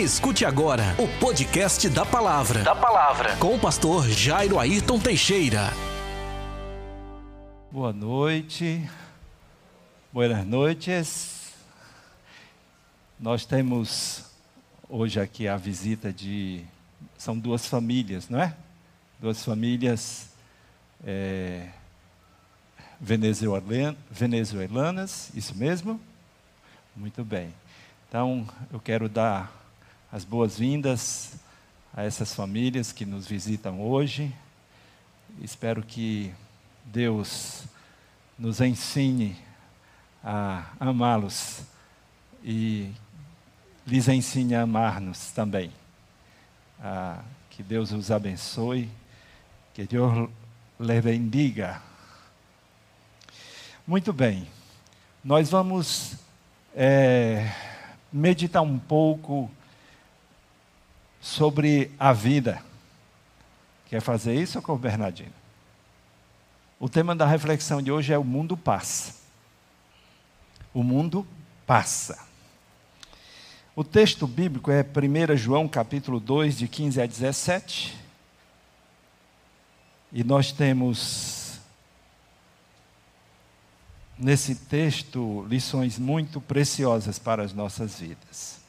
Escute agora o podcast da Palavra. Da Palavra. Com o pastor Jairo Ayrton Teixeira. Boa noite. Boas noites. Nós temos hoje aqui a visita de. São duas famílias, não é? Duas famílias é, venezuelanas, isso mesmo? Muito bem. Então, eu quero dar as boas-vindas a essas famílias que nos visitam hoje. Espero que Deus nos ensine a amá-los e lhes ensine a amar-nos também. Ah, que Deus os abençoe, que Deus lhe bendiga. Muito bem, nós vamos é, meditar um pouco sobre a vida. Quer fazer isso, com o Bernardino? O tema da reflexão de hoje é o mundo passa. O mundo passa. O texto bíblico é 1 João capítulo 2, de 15 a 17. E nós temos nesse texto lições muito preciosas para as nossas vidas.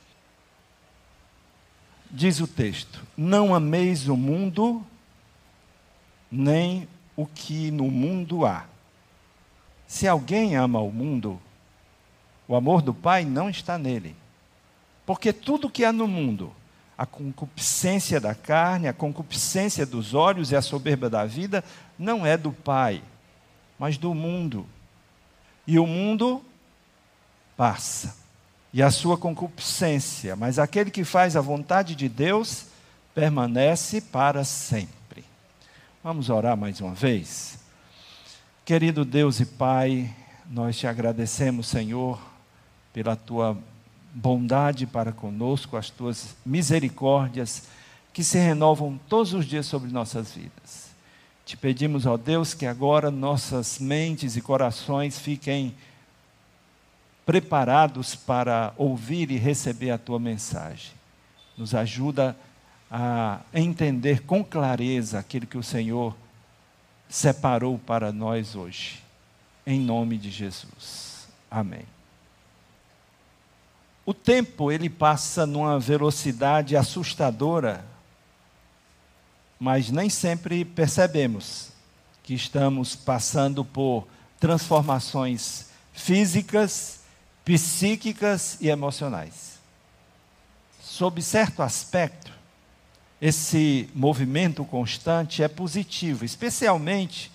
Diz o texto: Não ameis o mundo, nem o que no mundo há. Se alguém ama o mundo, o amor do Pai não está nele. Porque tudo que há no mundo, a concupiscência da carne, a concupiscência dos olhos e a soberba da vida, não é do Pai, mas do mundo. E o mundo passa e a sua concupiscência, mas aquele que faz a vontade de Deus permanece para sempre. Vamos orar mais uma vez? Querido Deus e Pai, nós te agradecemos, Senhor, pela tua bondade para conosco, as tuas misericórdias que se renovam todos os dias sobre nossas vidas. Te pedimos, ó Deus, que agora nossas mentes e corações fiquem preparados para ouvir e receber a tua mensagem. Nos ajuda a entender com clareza aquilo que o Senhor separou para nós hoje. Em nome de Jesus. Amém. O tempo ele passa numa velocidade assustadora, mas nem sempre percebemos que estamos passando por transformações físicas psíquicas e emocionais. Sob certo aspecto, esse movimento constante é positivo, especialmente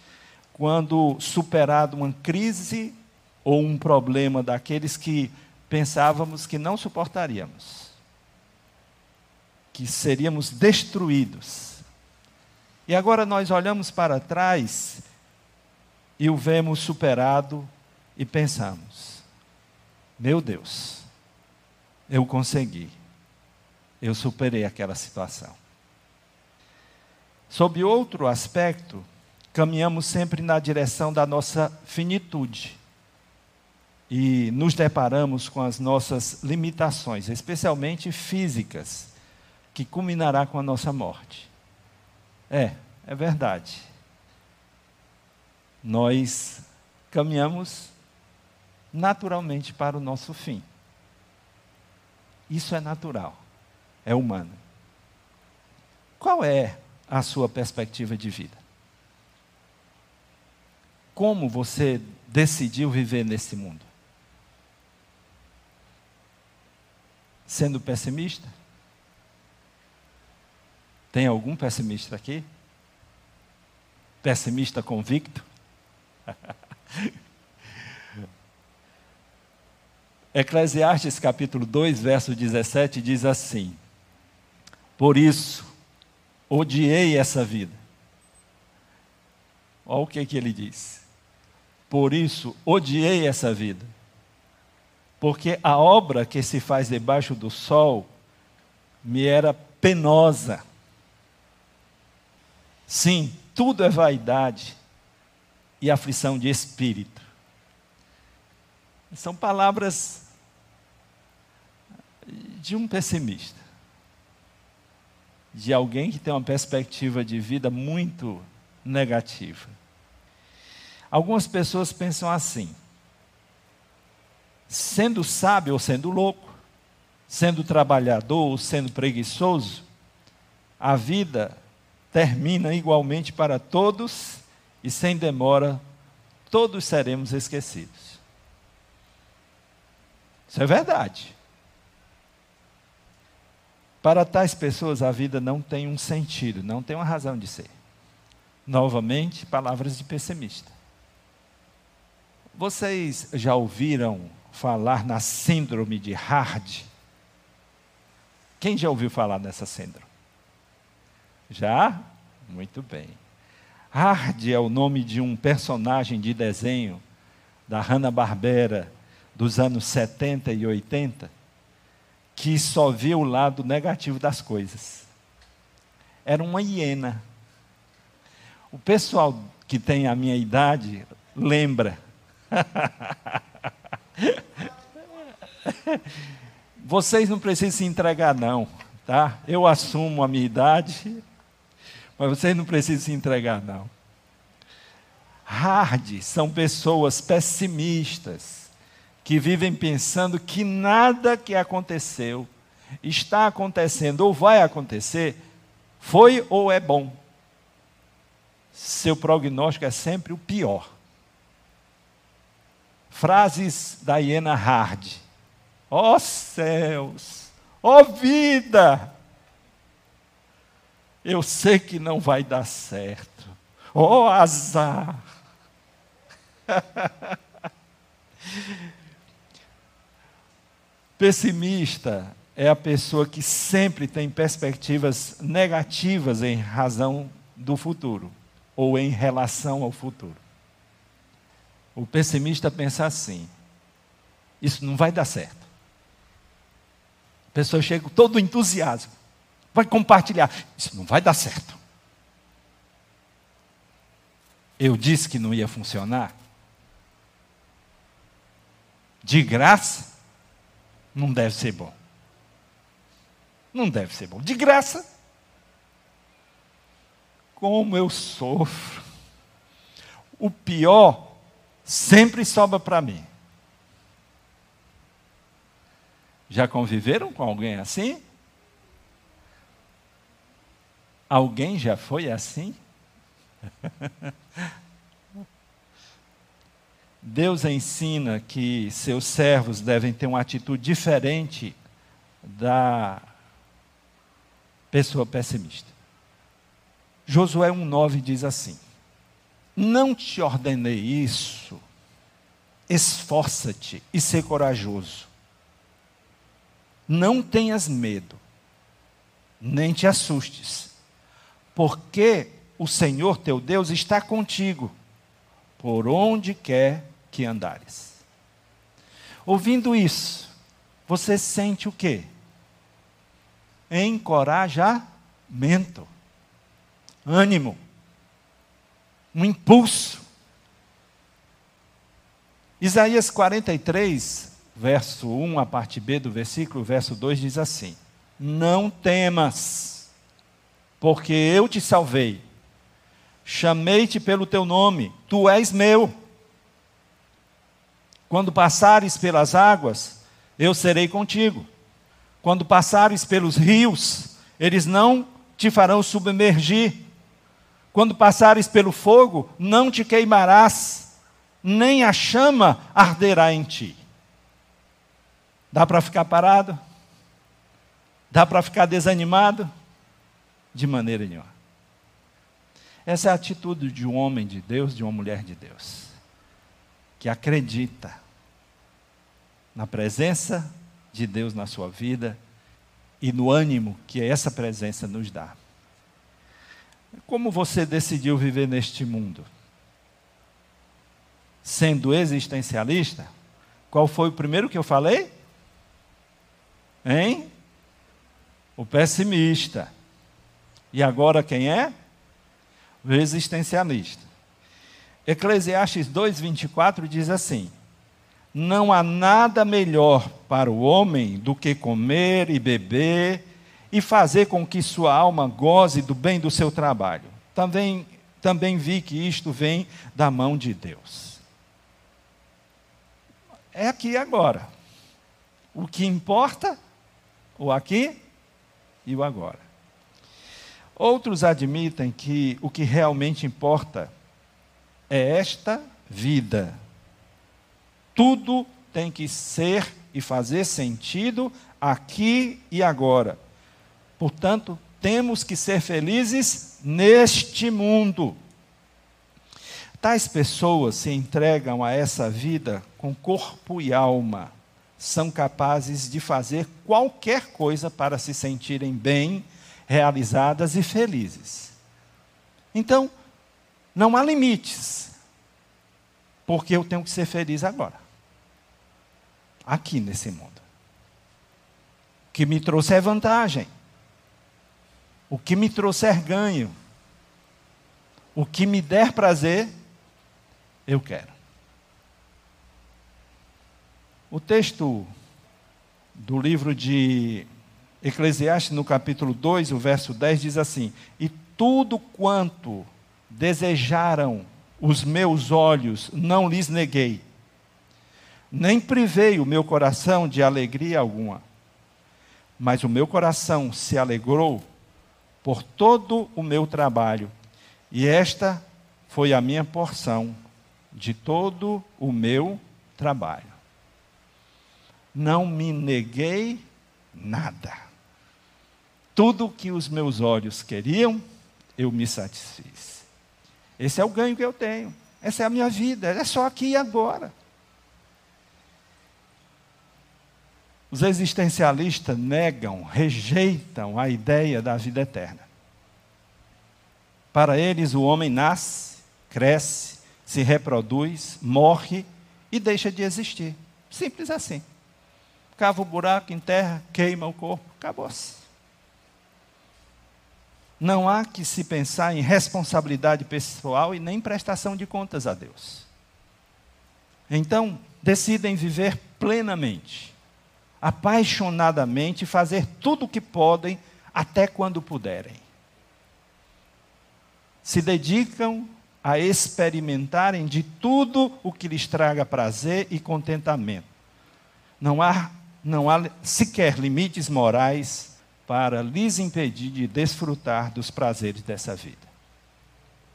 quando superado uma crise ou um problema daqueles que pensávamos que não suportaríamos, que seríamos destruídos. E agora nós olhamos para trás e o vemos superado e pensamos: meu Deus, eu consegui. Eu superei aquela situação. Sob outro aspecto, caminhamos sempre na direção da nossa finitude. E nos deparamos com as nossas limitações, especialmente físicas, que culminará com a nossa morte. É, é verdade. Nós caminhamos naturalmente para o nosso fim. Isso é natural, é humano. Qual é a sua perspectiva de vida? Como você decidiu viver nesse mundo? Sendo pessimista? Tem algum pessimista aqui? Pessimista convicto? Eclesiastes capítulo 2, verso 17 diz assim: Por isso odiei essa vida. Olha o que, que ele diz. Por isso odiei essa vida. Porque a obra que se faz debaixo do sol me era penosa. Sim, tudo é vaidade e aflição de espírito. São palavras de um pessimista. de alguém que tem uma perspectiva de vida muito negativa. Algumas pessoas pensam assim: sendo sábio ou sendo louco, sendo trabalhador ou sendo preguiçoso, a vida termina igualmente para todos e sem demora todos seremos esquecidos. Isso é verdade. Para tais pessoas, a vida não tem um sentido, não tem uma razão de ser. Novamente, palavras de pessimista. Vocês já ouviram falar na síndrome de Hard? Quem já ouviu falar nessa síndrome? Já? Muito bem. Hard é o nome de um personagem de desenho da Hanna-Barbera dos anos 70 e 80, que só via o lado negativo das coisas. Era uma hiena. O pessoal que tem a minha idade lembra. Vocês não precisam se entregar, não, tá? Eu assumo a minha idade, mas vocês não precisam se entregar, não. Hard são pessoas pessimistas, que vivem pensando que nada que aconteceu, está acontecendo ou vai acontecer, foi ou é bom. Seu prognóstico é sempre o pior. Frases da Iena Hard. Ó oh, céus! Ó oh, vida! Eu sei que não vai dar certo. Oh, azar! Pessimista é a pessoa que sempre tem perspectivas negativas em razão do futuro ou em relação ao futuro. O pessimista pensa assim: isso não vai dar certo. A pessoa chega todo entusiasmo vai compartilhar. Isso não vai dar certo. Eu disse que não ia funcionar. De graça, não deve ser bom. Não deve ser bom. De graça, como eu sofro. O pior sempre sobra para mim. Já conviveram com alguém assim? Alguém já foi assim? Deus ensina que seus servos devem ter uma atitude diferente da pessoa pessimista. Josué 1,9 diz assim: Não te ordenei isso, esforça-te e ser corajoso. Não tenhas medo, nem te assustes porque o Senhor teu Deus está contigo, por onde quer que andares. Ouvindo isso, você sente o quê? Encorajamento, ânimo, um impulso. Isaías 43, verso 1, a parte B do versículo, verso 2 diz assim: Não temas porque eu te salvei. Chamei-te pelo teu nome, tu és meu. Quando passares pelas águas, eu serei contigo. Quando passares pelos rios, eles não te farão submergir. Quando passares pelo fogo, não te queimarás, nem a chama arderá em ti. Dá para ficar parado? Dá para ficar desanimado? De maneira nenhuma. Essa é a atitude de um homem de Deus, de uma mulher de Deus, que acredita na presença de Deus na sua vida e no ânimo que essa presença nos dá. Como você decidiu viver neste mundo? Sendo existencialista? Qual foi o primeiro que eu falei? Hein? O pessimista. E agora quem é? O existencialista. Eclesiastes 2:24 diz assim: Não há nada melhor para o homem do que comer e beber e fazer com que sua alma goze do bem do seu trabalho. Também, também vi que isto vem da mão de Deus. É aqui e agora. O que importa, o aqui e o agora. Outros admitem que o que realmente importa é esta vida. Tudo tem que ser e fazer sentido aqui e agora. Portanto, temos que ser felizes neste mundo. Tais pessoas se entregam a essa vida com corpo e alma. São capazes de fazer qualquer coisa para se sentirem bem, realizadas e felizes. Então, não há limites, porque eu tenho que ser feliz agora aqui nesse mundo. O que me trouxe é vantagem. O que me trouxer ganho. O que me der prazer, eu quero. O texto do livro de Eclesiastes, no capítulo 2, o verso 10, diz assim: E tudo quanto desejaram os meus olhos, não lhes neguei nem privei o meu coração de alegria alguma. Mas o meu coração se alegrou por todo o meu trabalho, e esta foi a minha porção de todo o meu trabalho. Não me neguei nada. Tudo que os meus olhos queriam, eu me satisfiz. Esse é o ganho que eu tenho. Essa é a minha vida. É só aqui e agora. Os existencialistas negam, rejeitam a ideia da vida eterna. Para eles, o homem nasce, cresce, se reproduz, morre e deixa de existir. Simples assim. Cava o buraco, enterra, queima o corpo, acabou-se. Não há que se pensar em responsabilidade pessoal e nem prestação de contas a Deus. Então, decidem viver plenamente apaixonadamente, fazer tudo o que podem, até quando puderem. Se dedicam a experimentarem de tudo o que lhes traga prazer e contentamento. Não há, não há sequer limites morais para lhes impedir de desfrutar dos prazeres dessa vida.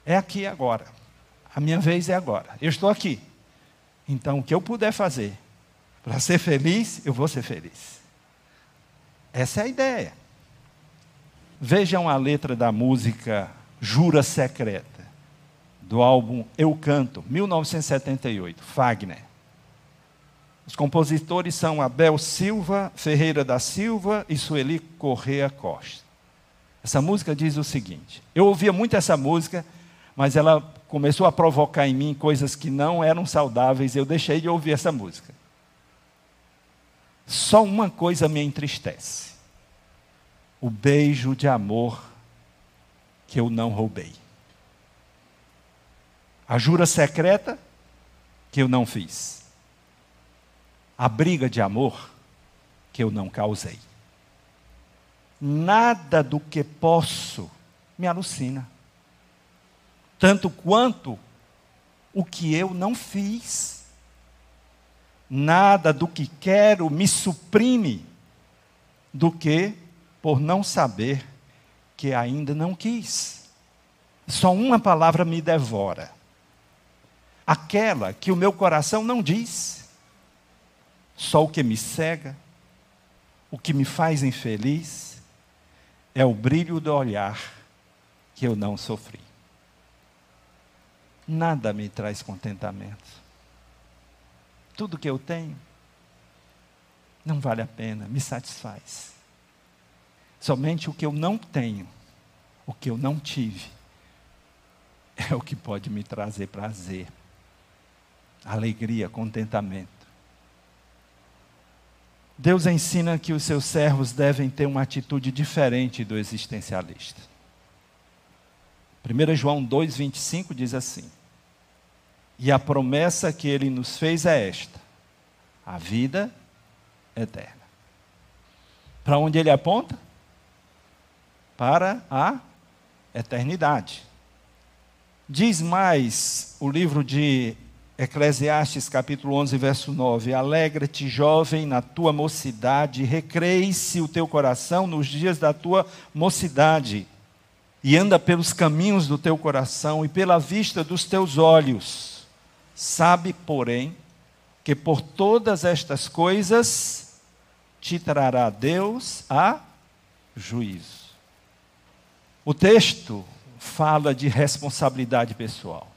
É aqui agora. A minha vez é agora. Eu estou aqui. Então, o que eu puder fazer para ser feliz, eu vou ser feliz. Essa é a ideia. Vejam a letra da música Jura Secreta, do álbum Eu Canto, 1978, Fagner. Os compositores são Abel Silva, Ferreira da Silva e Sueli Correa Costa. Essa música diz o seguinte: eu ouvia muito essa música, mas ela começou a provocar em mim coisas que não eram saudáveis, eu deixei de ouvir essa música. Só uma coisa me entristece: o beijo de amor que eu não roubei. A jura secreta que eu não fiz. A briga de amor que eu não causei. Nada do que posso me alucina. Tanto quanto o que eu não fiz nada do que quero me suprime do que por não saber que ainda não quis. Só uma palavra me devora. Aquela que o meu coração não diz. Só o que me cega, o que me faz infeliz, é o brilho do olhar que eu não sofri. Nada me traz contentamento tudo que eu tenho, não vale a pena, me satisfaz. Somente o que eu não tenho, o que eu não tive, é o que pode me trazer prazer, alegria, contentamento. Deus ensina que os seus servos devem ter uma atitude diferente do existencialista. 1 João 2,25 diz assim: e a promessa que ele nos fez é esta: a vida eterna. Para onde ele aponta? para a eternidade. Diz mais o livro de Eclesiastes, capítulo 11, verso 9: Alegra-te, jovem, na tua mocidade, recreie-se o teu coração nos dias da tua mocidade, e anda pelos caminhos do teu coração e pela vista dos teus olhos. Sabe, porém, que por todas estas coisas te trará Deus a juízo. O texto fala de responsabilidade pessoal.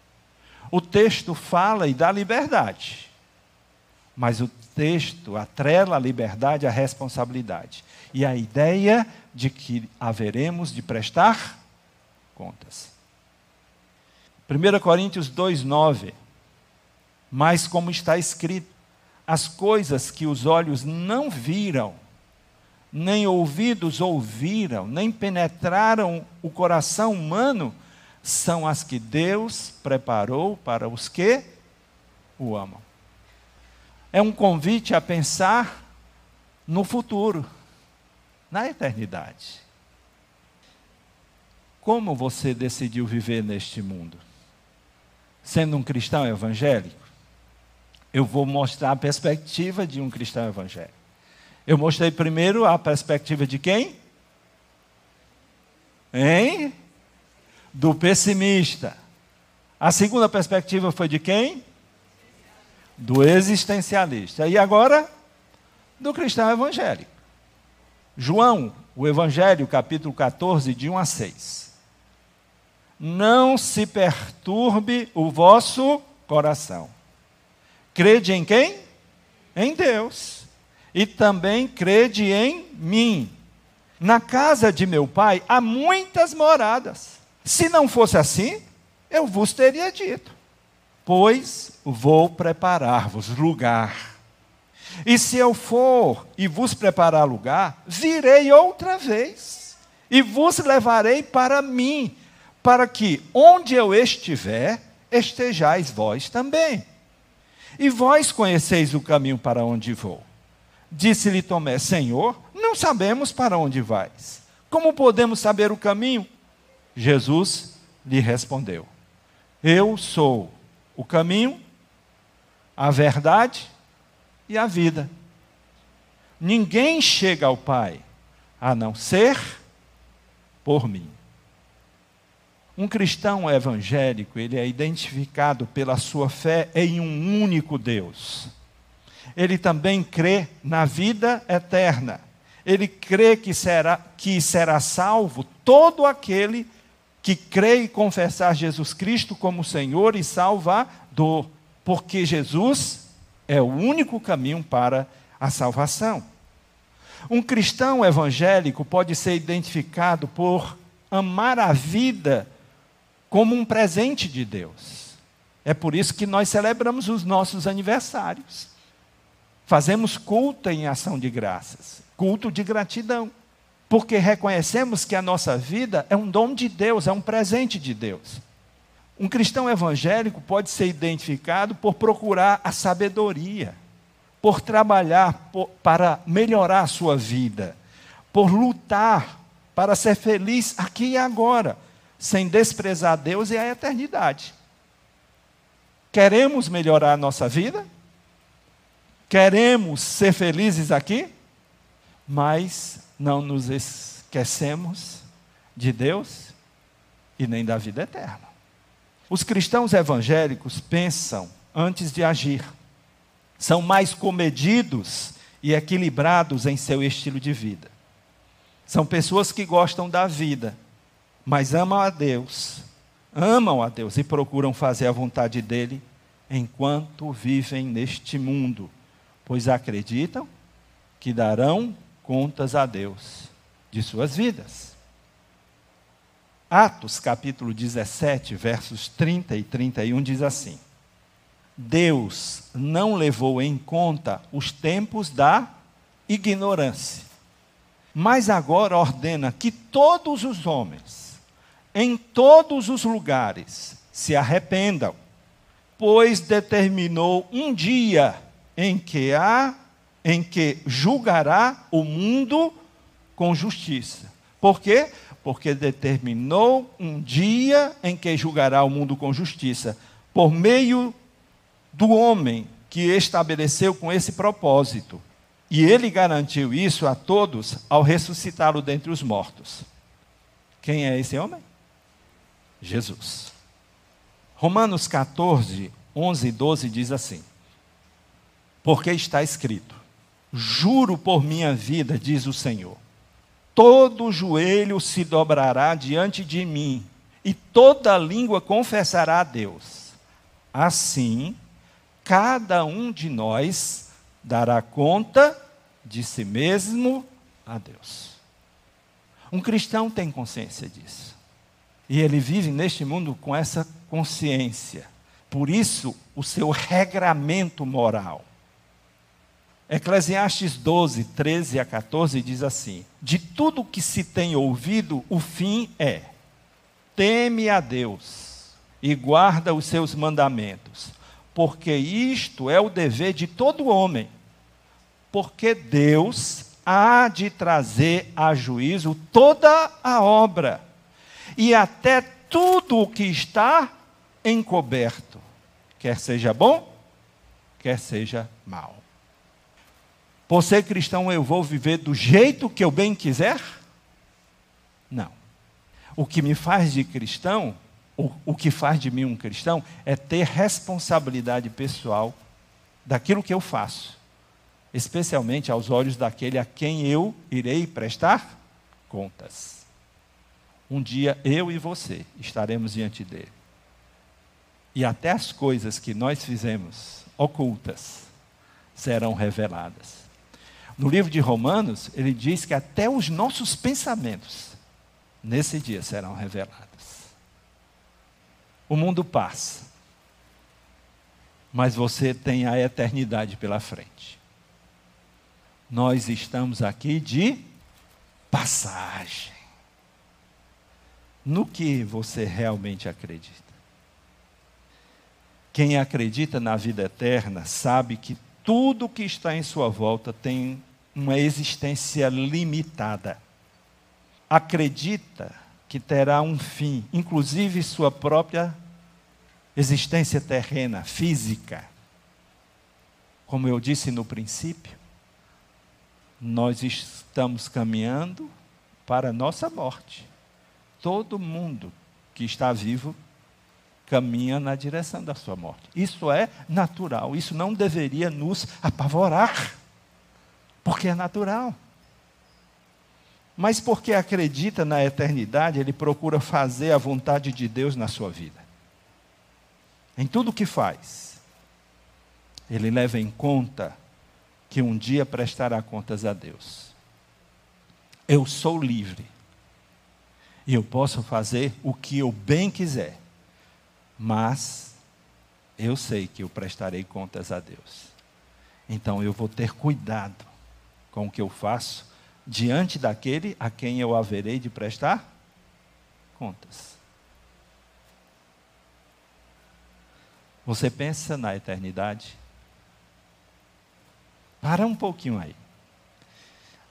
O texto fala e dá liberdade. Mas o texto atrela a liberdade à responsabilidade. E a ideia de que haveremos de prestar contas. 1 Coríntios 2,9. Mas como está escrito, as coisas que os olhos não viram, nem ouvidos ouviram, nem penetraram o coração humano, são as que Deus preparou para os que o amam. É um convite a pensar no futuro, na eternidade. Como você decidiu viver neste mundo? Sendo um cristão evangélico? Eu vou mostrar a perspectiva de um cristão evangélico. Eu mostrei primeiro a perspectiva de quem? Hein? do pessimista. A segunda perspectiva foi de quem? Do existencialista. E agora, do cristão evangélico. João, o Evangelho, capítulo 14, de 1 a 6. Não se perturbe o vosso coração. Crede em quem? Em Deus. E também crede em mim. Na casa de meu pai há muitas moradas. Se não fosse assim, eu vos teria dito: Pois vou preparar-vos lugar. E se eu for e vos preparar lugar, virei outra vez e vos levarei para mim, para que onde eu estiver, estejais vós também. E vós conheceis o caminho para onde vou. Disse-lhe Tomé: Senhor, não sabemos para onde vais. Como podemos saber o caminho? Jesus lhe respondeu: Eu sou o caminho, a verdade e a vida. Ninguém chega ao Pai a não ser por mim. Um cristão evangélico, ele é identificado pela sua fé em um único Deus. Ele também crê na vida eterna. Ele crê que será, que será salvo todo aquele que crê e confessar Jesus Cristo como Senhor e Salvador, porque Jesus é o único caminho para a salvação. Um cristão evangélico pode ser identificado por amar a vida como um presente de Deus. É por isso que nós celebramos os nossos aniversários. Fazemos culto em ação de graças, culto de gratidão porque reconhecemos que a nossa vida é um dom de Deus, é um presente de Deus. Um cristão evangélico pode ser identificado por procurar a sabedoria, por trabalhar por, para melhorar a sua vida, por lutar para ser feliz aqui e agora, sem desprezar Deus e a eternidade. Queremos melhorar a nossa vida? Queremos ser felizes aqui? Mas não nos esquecemos de Deus e nem da vida eterna. Os cristãos evangélicos pensam antes de agir, são mais comedidos e equilibrados em seu estilo de vida. São pessoas que gostam da vida, mas amam a Deus, amam a Deus e procuram fazer a vontade dele enquanto vivem neste mundo, pois acreditam que darão contas a Deus de suas vidas. Atos capítulo 17, versos 30 e 31 diz assim: Deus não levou em conta os tempos da ignorância, mas agora ordena que todos os homens, em todos os lugares, se arrependam, pois determinou um dia em que há em que julgará o mundo com justiça, Por quê? Porque determinou um dia em que julgará o mundo com justiça, por meio do homem que estabeleceu com esse propósito. E ele garantiu isso a todos ao ressuscitá-lo dentre os mortos. Quem é esse homem? Jesus. Romanos 14, 11 e 12 diz assim: Porque está escrito: Juro por minha vida, diz o Senhor, todo joelho se dobrará diante de mim, e toda língua confessará a Deus. Assim, cada um de nós dará conta de si mesmo a Deus. Um cristão tem consciência disso. E ele vive neste mundo com essa consciência. Por isso, o seu regramento moral. Eclesiastes 12, 13 a 14 diz assim: De tudo que se tem ouvido, o fim é: teme a Deus e guarda os seus mandamentos, porque isto é o dever de todo homem porque Deus há de trazer a juízo toda a obra e até tudo o que está encoberto, quer seja bom, quer seja mal. Por ser cristão, eu vou viver do jeito que eu bem quiser? Não. O que me faz de cristão, o, o que faz de mim um cristão, é ter responsabilidade pessoal daquilo que eu faço especialmente aos olhos daquele a quem eu irei prestar contas. Um dia eu e você estaremos diante dele. E até as coisas que nós fizemos ocultas serão reveladas. No livro de Romanos, ele diz que até os nossos pensamentos nesse dia serão revelados. O mundo passa, mas você tem a eternidade pela frente nós estamos aqui de passagem. No que você realmente acredita? Quem acredita na vida eterna sabe que tudo que está em sua volta tem uma existência limitada. Acredita que terá um fim, inclusive sua própria existência terrena, física. Como eu disse no princípio, nós estamos caminhando para a nossa morte. Todo mundo que está vivo caminha na direção da sua morte. Isso é natural, isso não deveria nos apavorar, porque é natural. Mas porque acredita na eternidade, ele procura fazer a vontade de Deus na sua vida. Em tudo que faz, ele leva em conta que um dia prestará contas a Deus. Eu sou livre. E eu posso fazer o que eu bem quiser. Mas eu sei que eu prestarei contas a Deus. Então eu vou ter cuidado com o que eu faço diante daquele a quem eu haverei de prestar contas. Você pensa na eternidade? Para um pouquinho aí.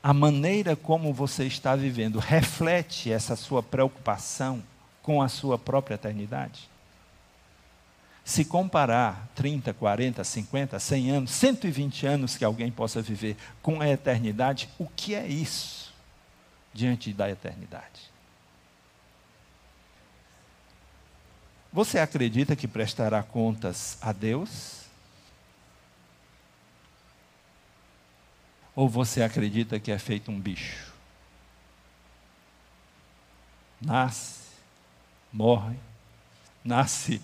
A maneira como você está vivendo reflete essa sua preocupação com a sua própria eternidade? Se comparar 30, 40, 50, 100 anos, 120 anos que alguém possa viver com a eternidade, o que é isso diante da eternidade? Você acredita que prestará contas a Deus? Ou você acredita que é feito um bicho? Nasce, morre, nasce,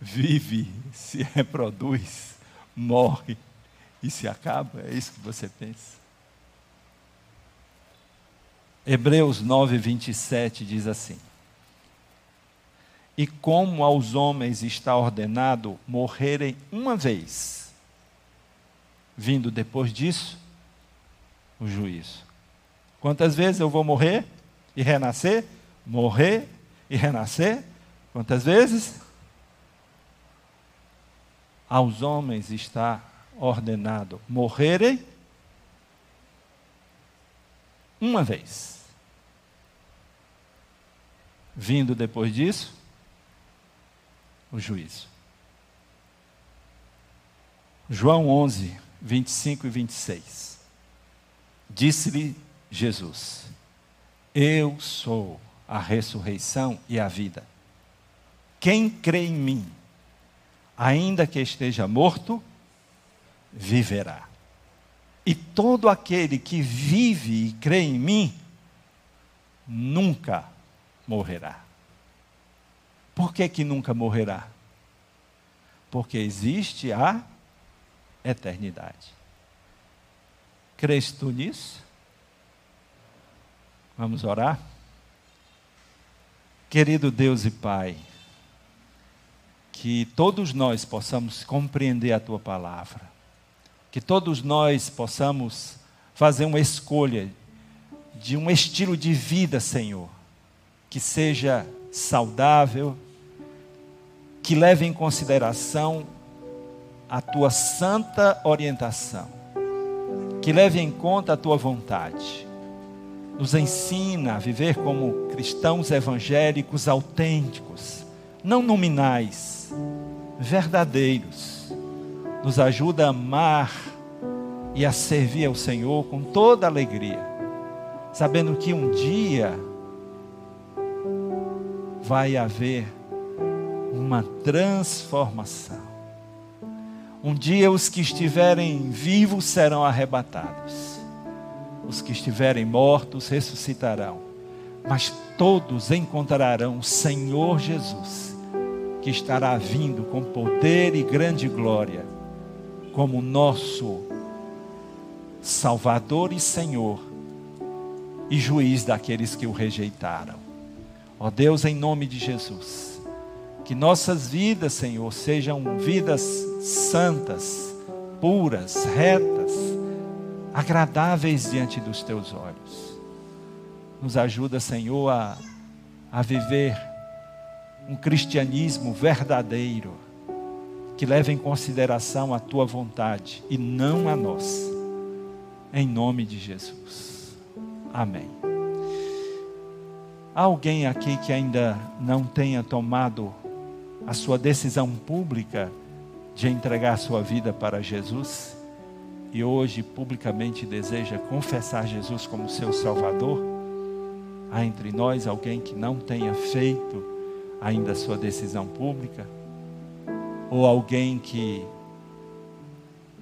vive, se reproduz, morre e se acaba? É isso que você pensa? Hebreus 9, 27 diz assim: E como aos homens está ordenado morrerem uma vez, vindo depois disso o juízo. Quantas vezes eu vou morrer e renascer? Morrer e renascer? Quantas vezes? Aos homens está ordenado morrerem uma vez. Vindo depois disso, o juízo. João 11, 25 e 26. Disse-lhe Jesus: Eu sou a ressurreição e a vida. Quem crê em mim, ainda que esteja morto, viverá. E todo aquele que vive e crê em mim, nunca morrerá. Por que, que nunca morrerá? Porque existe a eternidade. Crês tu nisso? Vamos orar? Querido Deus e Pai, que todos nós possamos compreender a tua palavra, que todos nós possamos fazer uma escolha de um estilo de vida, Senhor, que seja saudável, que leve em consideração a tua santa orientação, que leve em conta a tua vontade. Nos ensina a viver como cristãos evangélicos autênticos, não nominais, verdadeiros. Nos ajuda a amar e a servir ao Senhor com toda alegria, sabendo que um dia vai haver uma transformação. Um dia os que estiverem vivos serão arrebatados, os que estiverem mortos ressuscitarão, mas todos encontrarão o Senhor Jesus, que estará vindo com poder e grande glória, como nosso Salvador e Senhor, e juiz daqueles que o rejeitaram. Ó Deus, em nome de Jesus, que nossas vidas, Senhor, sejam vidas santas, puras, retas, agradáveis diante dos teus olhos. Nos ajuda, Senhor, a, a viver um cristianismo verdadeiro, que leve em consideração a tua vontade e não a nossa. Em nome de Jesus. Amém. Há alguém aqui que ainda não tenha tomado a sua decisão pública de entregar sua vida para Jesus e hoje publicamente deseja confessar Jesus como seu Salvador? Há entre nós alguém que não tenha feito ainda sua decisão pública? Ou alguém que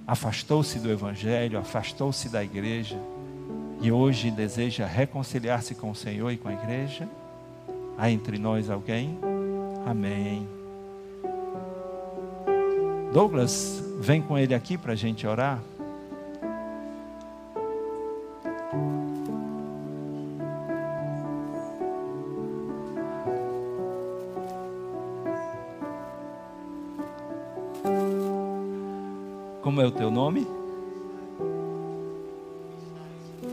afastou-se do Evangelho, afastou-se da igreja? e hoje deseja reconciliar-se com o Senhor e com a igreja? Há entre nós alguém? Amém. Douglas, vem com ele aqui para a gente orar. Como é o teu nome?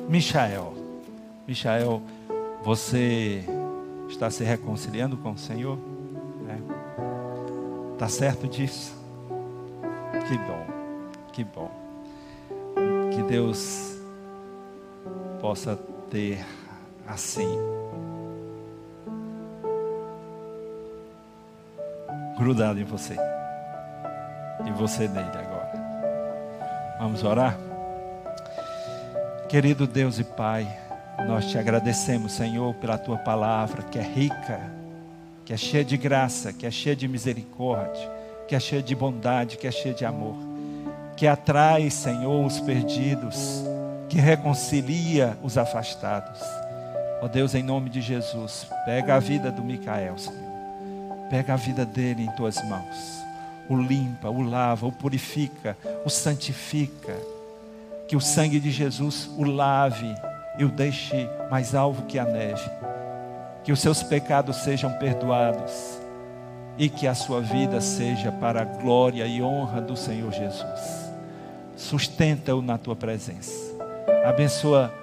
Michael. Michael, você está se reconciliando com o Senhor? Está é. certo disso? Que bom, que bom. Que Deus possa ter assim. Grudado em você. E você nele agora. Vamos orar? Querido Deus e Pai, nós te agradecemos, Senhor, pela tua palavra que é rica, que é cheia de graça, que é cheia de misericórdia, que é cheia de bondade, que é cheia de amor, que atrai, Senhor, os perdidos, que reconcilia os afastados. Ó oh Deus, em nome de Jesus, pega a vida do Micael, Senhor. Pega a vida dele em tuas mãos. O limpa, o lava, o purifica, o santifica que o sangue de Jesus o lave e o deixe mais alvo que a neve. Que os seus pecados sejam perdoados e que a sua vida seja para a glória e honra do Senhor Jesus. Sustenta-o na tua presença. Abençoa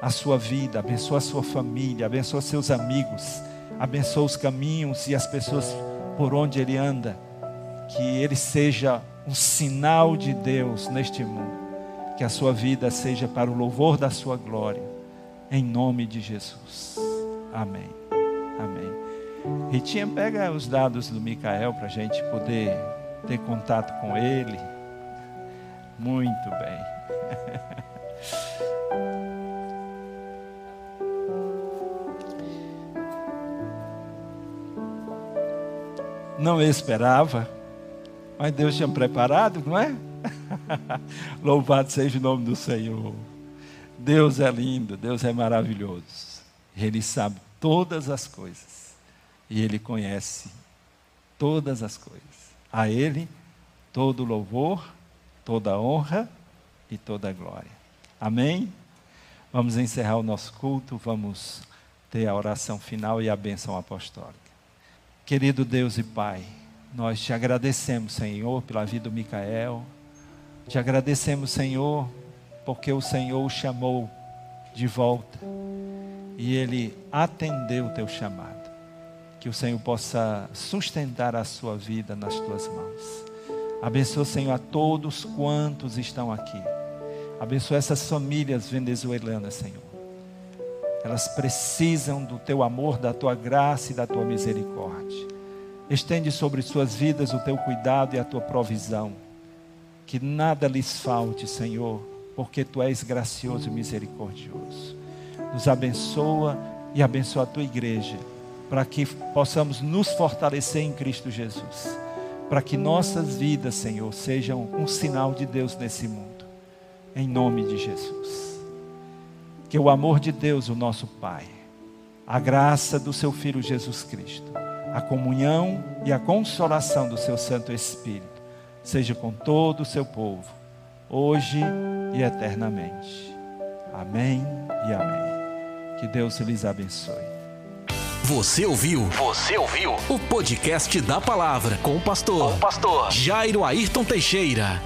a sua vida, abençoa a sua família, abençoa seus amigos, abençoa os caminhos e as pessoas por onde ele anda. Que ele seja um sinal de Deus neste mundo que a sua vida seja para o louvor da sua glória, em nome de Jesus. Amém. Amém. Ritinha, pega os dados do Micael para a gente poder ter contato com ele. Muito bem. Não esperava, mas Deus tinha preparado, não é? Louvado seja o nome do Senhor. Deus é lindo, Deus é maravilhoso. Ele sabe todas as coisas. E Ele conhece todas as coisas. A Ele todo louvor, toda honra e toda glória. Amém? Vamos encerrar o nosso culto, vamos ter a oração final e a bênção apostólica. Querido Deus e Pai, nós te agradecemos, Senhor, pela vida do Micael. Te agradecemos, Senhor, porque o Senhor o chamou de volta e ele atendeu o teu chamado. Que o Senhor possa sustentar a sua vida nas tuas mãos. Abençoa, Senhor, a todos quantos estão aqui. Abençoa essas famílias venezuelanas, Senhor. Elas precisam do teu amor, da tua graça e da tua misericórdia. Estende sobre suas vidas o teu cuidado e a tua provisão. Que nada lhes falte, Senhor, porque tu és gracioso e misericordioso. Nos abençoa e abençoa a tua igreja, para que possamos nos fortalecer em Cristo Jesus, para que nossas vidas, Senhor, sejam um sinal de Deus nesse mundo. Em nome de Jesus. Que o amor de Deus, o nosso Pai, a graça do seu Filho Jesus Cristo, a comunhão e a consolação do seu Santo Espírito, seja com todo o seu povo, hoje e eternamente. Amém e amém. Que Deus lhes abençoe. Você ouviu? Você ouviu? O podcast da palavra com o pastor, com o pastor Jairo Ayrton Teixeira.